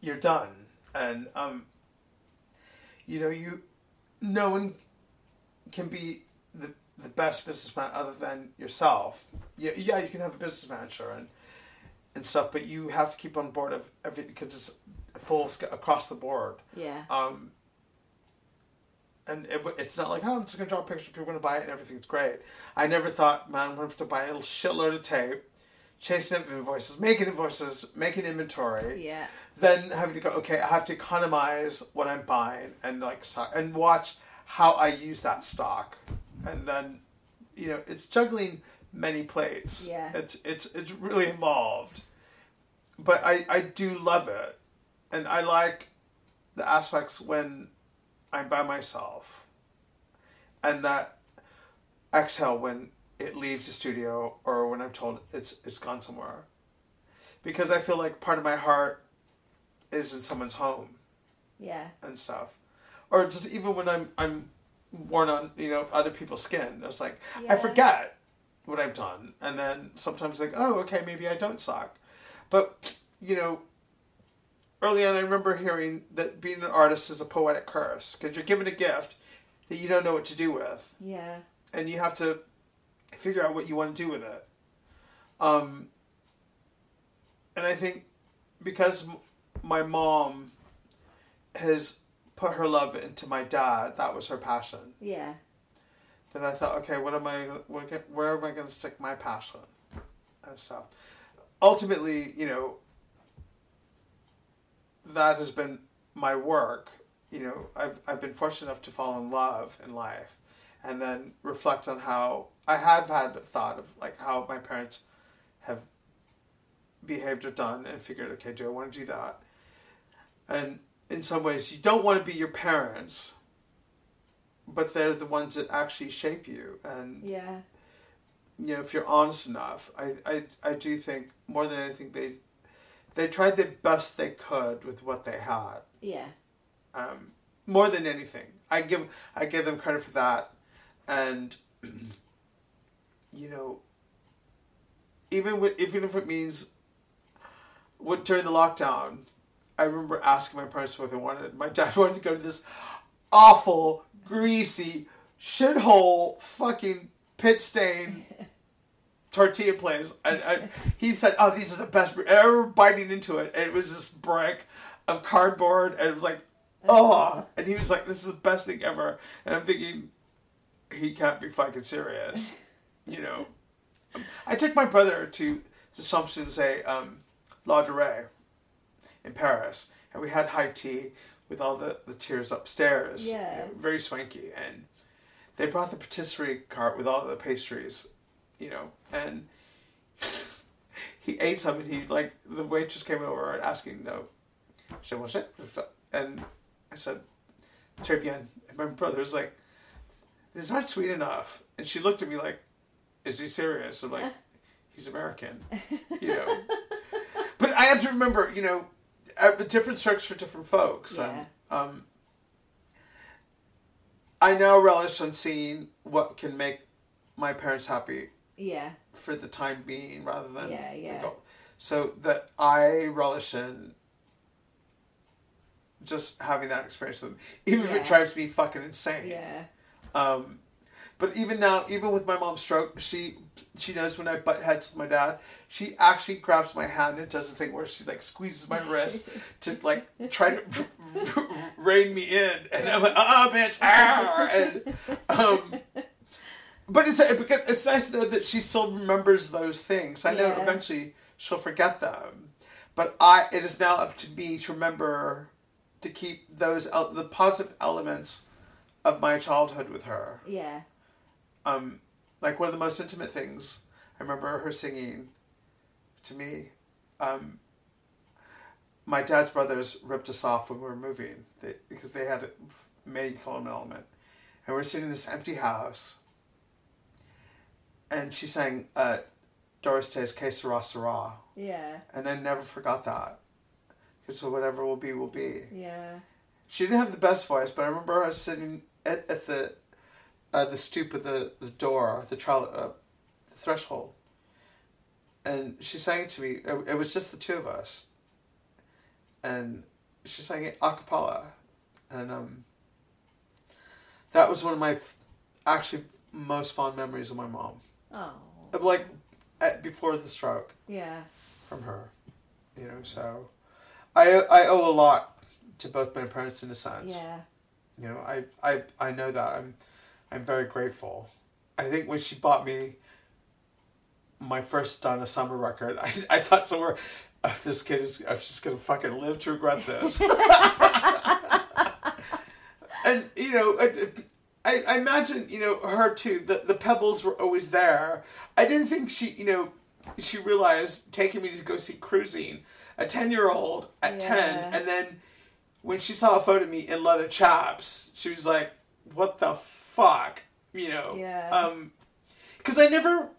you're done. And um, you know, you no one can be the the best businessman other than yourself. Yeah, yeah, you can have a business manager and and stuff, but you have to keep on board of everything because it's full across the board. Yeah. Um, and it, it's not like, oh, I'm just going to draw a picture, people are going to buy it, and everything's great. I never thought, man, I'm going to have to buy a little shitload of tape, chasing up invoices, making invoices, making inventory, Yeah. then having to go, okay, I have to economize what I'm buying and like stock, and watch how I use that stock. And then, you know, it's juggling many plates. Yeah. It's, it's, it's really involved. But I, I do love it. And I like the aspects when I'm by myself, and that exhale when it leaves the studio or when I'm told it's it's gone somewhere, because I feel like part of my heart is in someone's home Yeah. and stuff, or just even when I'm I'm worn on you know other people's skin. It's like I forget what I've done, and then sometimes like oh okay maybe I don't suck, but you know early on, I remember hearing that being an artist is a poetic curse because you're given a gift that you don't know what to do with, Yeah. and you have to figure out what you want to do with it. Um, and I think because m- my mom has put her love into my dad, that was her passion. Yeah. Then I thought, okay, what am I? Where, where am I going to stick my passion and stuff? Ultimately, you know, that has been my work. You know, I've I've been fortunate enough to fall in love in life, and then reflect on how I have had a thought of like how my parents have behaved or done, and figured, okay, do I want to do that? And in some ways, you don't want to be your parents, but they're the ones that actually shape you, and Yeah. you know, if you're honest enough, I, I, I do think more than anything they they tried the best they could with what they had. Yeah. Um, more than anything, I give I give them credit for that, and you know, even with, even if it means, what during the lockdown, I remember asking my parents what they wanted. My dad wanted to go to this awful, greasy, shithole, fucking pit stain tortilla place, and, and he said, "Oh, these are the best." And I remember biting into it, and it was this brick of cardboard, and it was like, "Oh!" And he was like, "This is the best thing ever." And I'm thinking, he can't be fucking serious, you know. I took my brother to the Champs Elysees, um, Ladurée, in Paris, and we had high tea with all the, the tiers upstairs. Yeah. you know, very swanky, and they brought the patisserie cart with all the pastries, you know, and he ate some, and he like the waitress came over and asking, "No, je mange," and I said, "Très bien." And my brother was like, "This is not sweet enough," and she looked at me like, "Is he serious?" I'm like, "He's American," you know. but I have to remember, you know, different strokes for different folks, and um, I now relish on seeing what can make my parents happy Yeah. for the time being rather than Yeah, yeah. goal. so that I relish in just having that experience with them, even if it drives me fucking insane. Yeah. Um, but even now, even with my mom's stroke, she she knows when I butt heads with my dad. She actually grabs my hand and does the thing where she like squeezes my wrist to like try to rein me in, and I'm like, ah, bitch, ah! and um, but it's because it's nice to know that she still remembers those things. I know Yeah. eventually she'll forget them, but I it is now up to me to remember to keep those the positive elements of my childhood with her. Yeah. Um, like one of the most intimate things I remember her singing to me. Um, my dad's brothers ripped us off when we were moving they, because they had a main column Element, and we're sitting in this empty house. And she sang uh, Doris Day's Que Sera Sera, Yeah. and I never forgot that. Because whatever will be, will be. Yeah. She didn't have the best voice, but I remember her sitting at, at the uh, the stoop of the, the door, the, trell, uh, the threshold. And she sang it to me. It, it was just the two of us. And she sang it a cappella. And um, that was one of my f- actually most fond memories of my mom. Oh. Like at, before the stroke Yeah. from her. You know, so I I owe a lot to both my parents in a sense. Yeah. You know, I, I I know that. I'm I'm very grateful. I think when she bought me my first Donna Summer record, I, I thought somewhere oh, this kid is I'm just gonna fucking live to regret this. and you know, I, I, I imagine you know her too. The the pebbles were always there. I didn't think she you know she realized taking me to go see cruising a ten year old at ten, and then when she saw a photo of me in leather chaps, she was like, "What the fuck?" You know. Yeah. Um, because I never.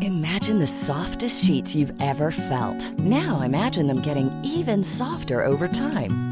Imagine the softest sheets you've ever felt. Now imagine them getting even softer over time.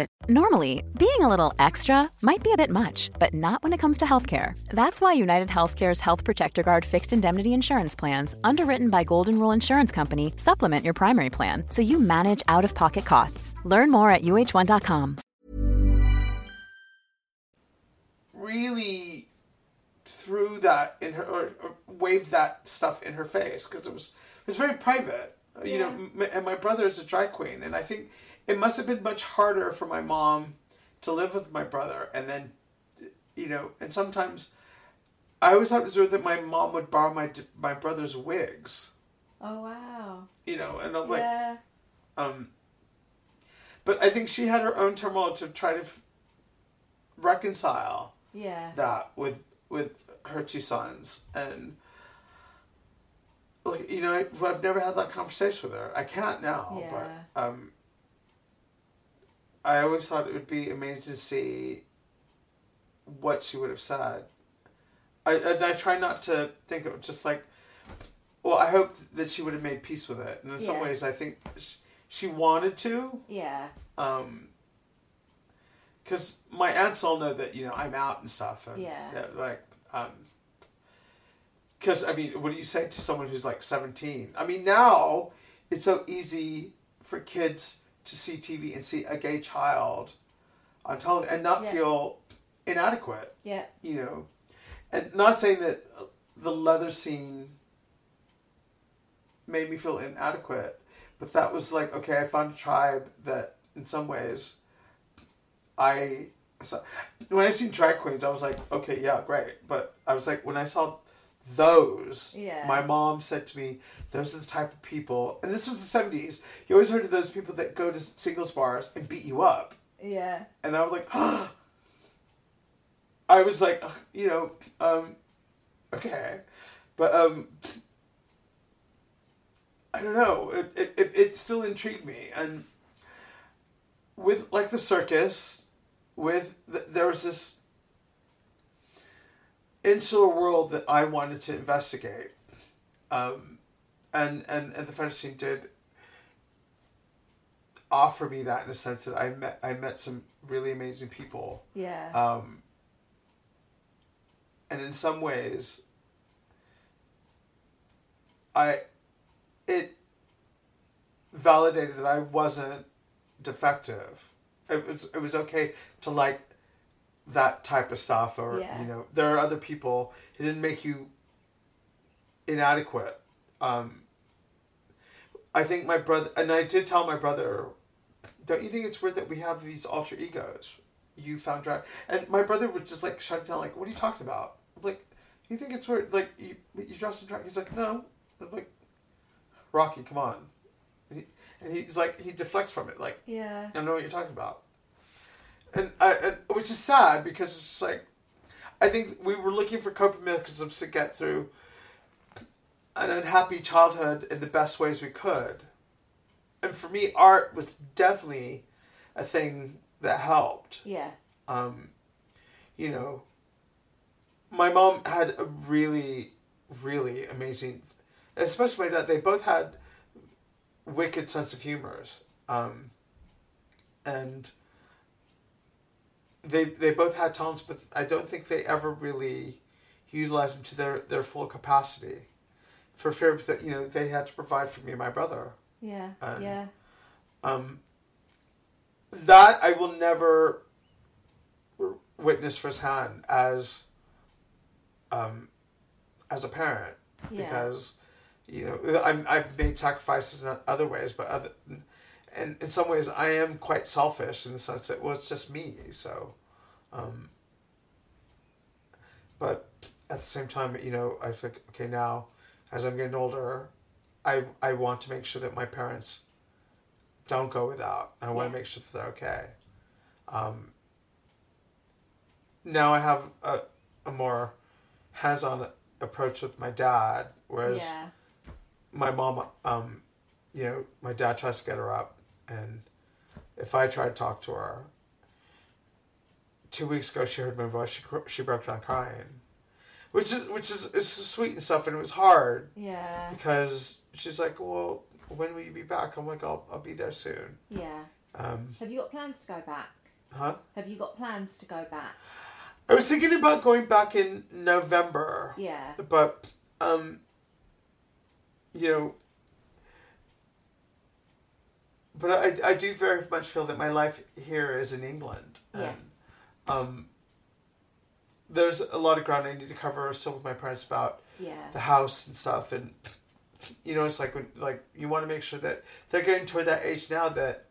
Normally, being a little extra might be a bit much, but not when it comes to healthcare. That's why United Healthcare's Health Protector Guard fixed indemnity insurance plans, underwritten by Golden Rule Insurance Company, supplement your primary plan so you manage out of pocket costs. Learn more at uh1.com. really threw that in her or, or waved that stuff in her face because it was it was very private you know m- and my brother is a drag queen and i think it must have been much harder for my mom to live with my brother and then you know and sometimes i always was that my mom would borrow my my brother's wigs Oh wow. you know and i'm like yeah. um, but I think she had her own turmoil to try to f- reconcile Yeah. that with with her two sons, and like you know, I, I've never had that conversation with her. I can't now, Yeah. but um, I always thought it would be amazing to see what she would have said. I and I try not to think of just like. Well, I hope that she would have made peace with it, and in some ways, I think sh- she wanted to. Yeah. Um, because my aunts all know that you know I'm out and stuff, and Yeah. like, um, because I mean, what do you say to someone who's like 17? I mean, now it's so easy for kids to see TV and see a gay child on television and not Yeah. feel inadequate, Yeah. you know, and not saying that the leather scene made me feel inadequate, but that was like okay, I found a tribe that in some ways I so, when I seen drag queens, I was like, okay, yeah, great. But I was like, when I saw those, Yeah. my mom said to me, those are the type of people, and this was the seventies. You always heard of those people that go to singles bars and beat you up, Yeah. and I was like, I was like, you know, um, okay, but um, I don't know. It, it it it still intrigued me, and with like the circus, with the, there was this insular world that I wanted to investigate, um, and and and the French scene did offer me that in a sense that I met I met some really amazing people. Yeah. Um, and in some ways, I, it validated that I wasn't defective. It was it was okay to like that type of stuff, or Yeah. you know, there are other people. It didn't make you inadequate. Um, I think my brother, and I did tell my brother, don't you think it's weird that we have these alter egos? You found drag, and my brother was just like shutting down, like, what are you talking about? I'm like, you think it's weird? Like, you you dress in drag? He's like, no. I'm like, Rocky, come on. And, he, and he's like, he deflects from it, like, yeah. I don't know what you're talking about. And, I, and which is sad because it's just like, I think we were looking for coping mechanisms to get through an unhappy childhood in the best ways we could. And for me, art was definitely a thing that helped. Yeah. Um, you know, my mom had a really, really amazing, especially my dad. They both had wicked sense of humors, um, and they they both had talents, but I don't think they ever really utilized them to their their full capacity, for fear that you know they had to provide for me and my brother. Yeah. And- yeah. Um, that I will never witness firsthand as um, as a parent Yeah. because you know I'm I've made sacrifices in other ways, but other and in some ways I am quite selfish in the sense that well it's just me so, um, but at the same time you know I think okay now as I'm getting older, I I want to make sure that my parents don't go without. I want Yeah. to make sure that they're okay. Um, now I have a, a more hands-on approach with my dad, whereas Yeah. my mom, um, you know, my dad tries to get her up, and if I try to talk to her, two weeks ago she heard my voice, she she broke down crying, which is which is, is sweet and stuff, and it was hard Yeah. because she's like, well, when will you be back? I'm like, I'll I'll be there soon. Yeah. Um, Have you got plans to go back? huh? Have you got plans to go back? I was thinking about going back in November. Yeah. But um you know but I, I do very much feel that my life here is in England. Yeah. And, um there's a lot of ground I need to cover still with my parents about Yeah. the house and stuff and you know it's like when like you want to make sure that they're getting toward that age now that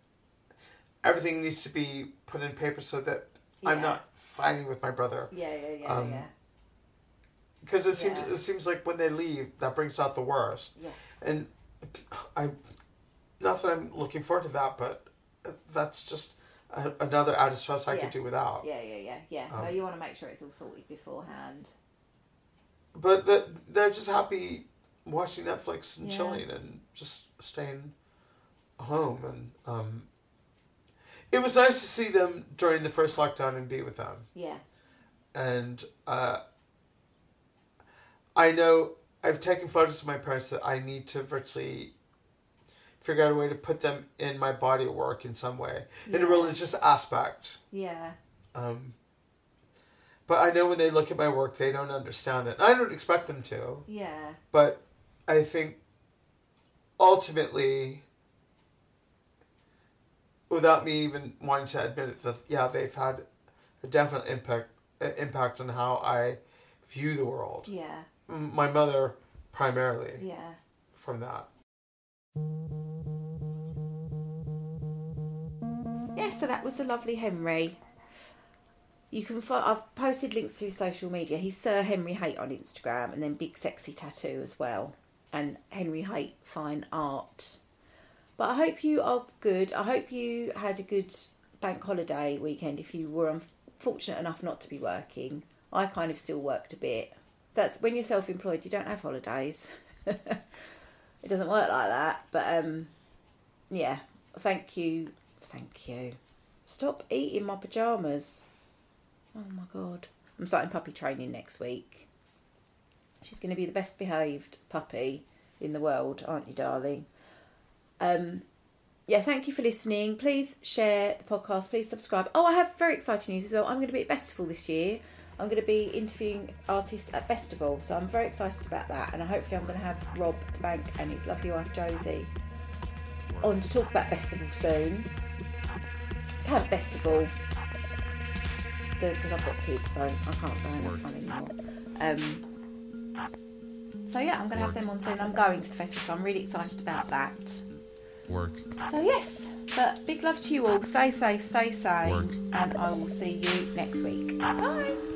everything needs to be put in paper so that I'm not fighting with my brother Yeah. Yeah. Yeah. Um, yeah. because it seems Yeah. it seems like when they leave that brings out the worst Yes. and I not that I'm looking forward to that but that's just a, another added stress I Yeah. could do without yeah. Yeah. Yeah. Yeah. no, um, you want to make sure it's all sorted beforehand. but they're just happy watching Netflix and Yeah. chilling and just staying home and um, it was nice to see them during the first lockdown and be with them Yeah. and uh, I know I've taken photos of my parents that I need to virtually figure out a way to put them in my body of work in some way in a religious aspect. Yeah. Um, but I know when they look at my work, they don't understand it. I don't expect them to, Yeah. but I think ultimately, without me even wanting to admit it, that yeah, they've had a definite impact uh, impact on how I view the world. Yeah. My mother, primarily, Yeah. from that. Yeah, so that was the lovely Henry. You can I've posted links to his social media. He's Sir Henry Hate on Instagram and then Big Sexy Tattoo as well. And Henry Hate Fine Art. But I hope you are good. I hope you had a good bank holiday weekend if you were unfortunate enough not to be working. I kind of still worked a bit. that's when you're self-employed. You don't have holidays. it doesn't work like that. But um, yeah. Thank you, thank you. Stop eating my pajamas. Oh my god. I'm starting puppy training next week. She's going to be the best behaved puppy in the world, aren't you, darling? Um, yeah, thank you for listening. Please share the podcast. Please subscribe. Oh, I have very exciting news as well. I'm going to be at Bestival this year. I'm going to be interviewing artists at Bestival, so I'm very excited about that. And hopefully, I'm going to have Rob da Bank and his lovely wife Josie on to talk about Bestival soon. Camp Bestival because I've got kids, so I can't go enough fun anymore. Um, so yeah, I'm going to have them on soon. I'm going to the festival, so I'm really excited about that. Work. So yes, but big love to you all. Stay safe, stay sane, Work. and I will see you next week. Bye.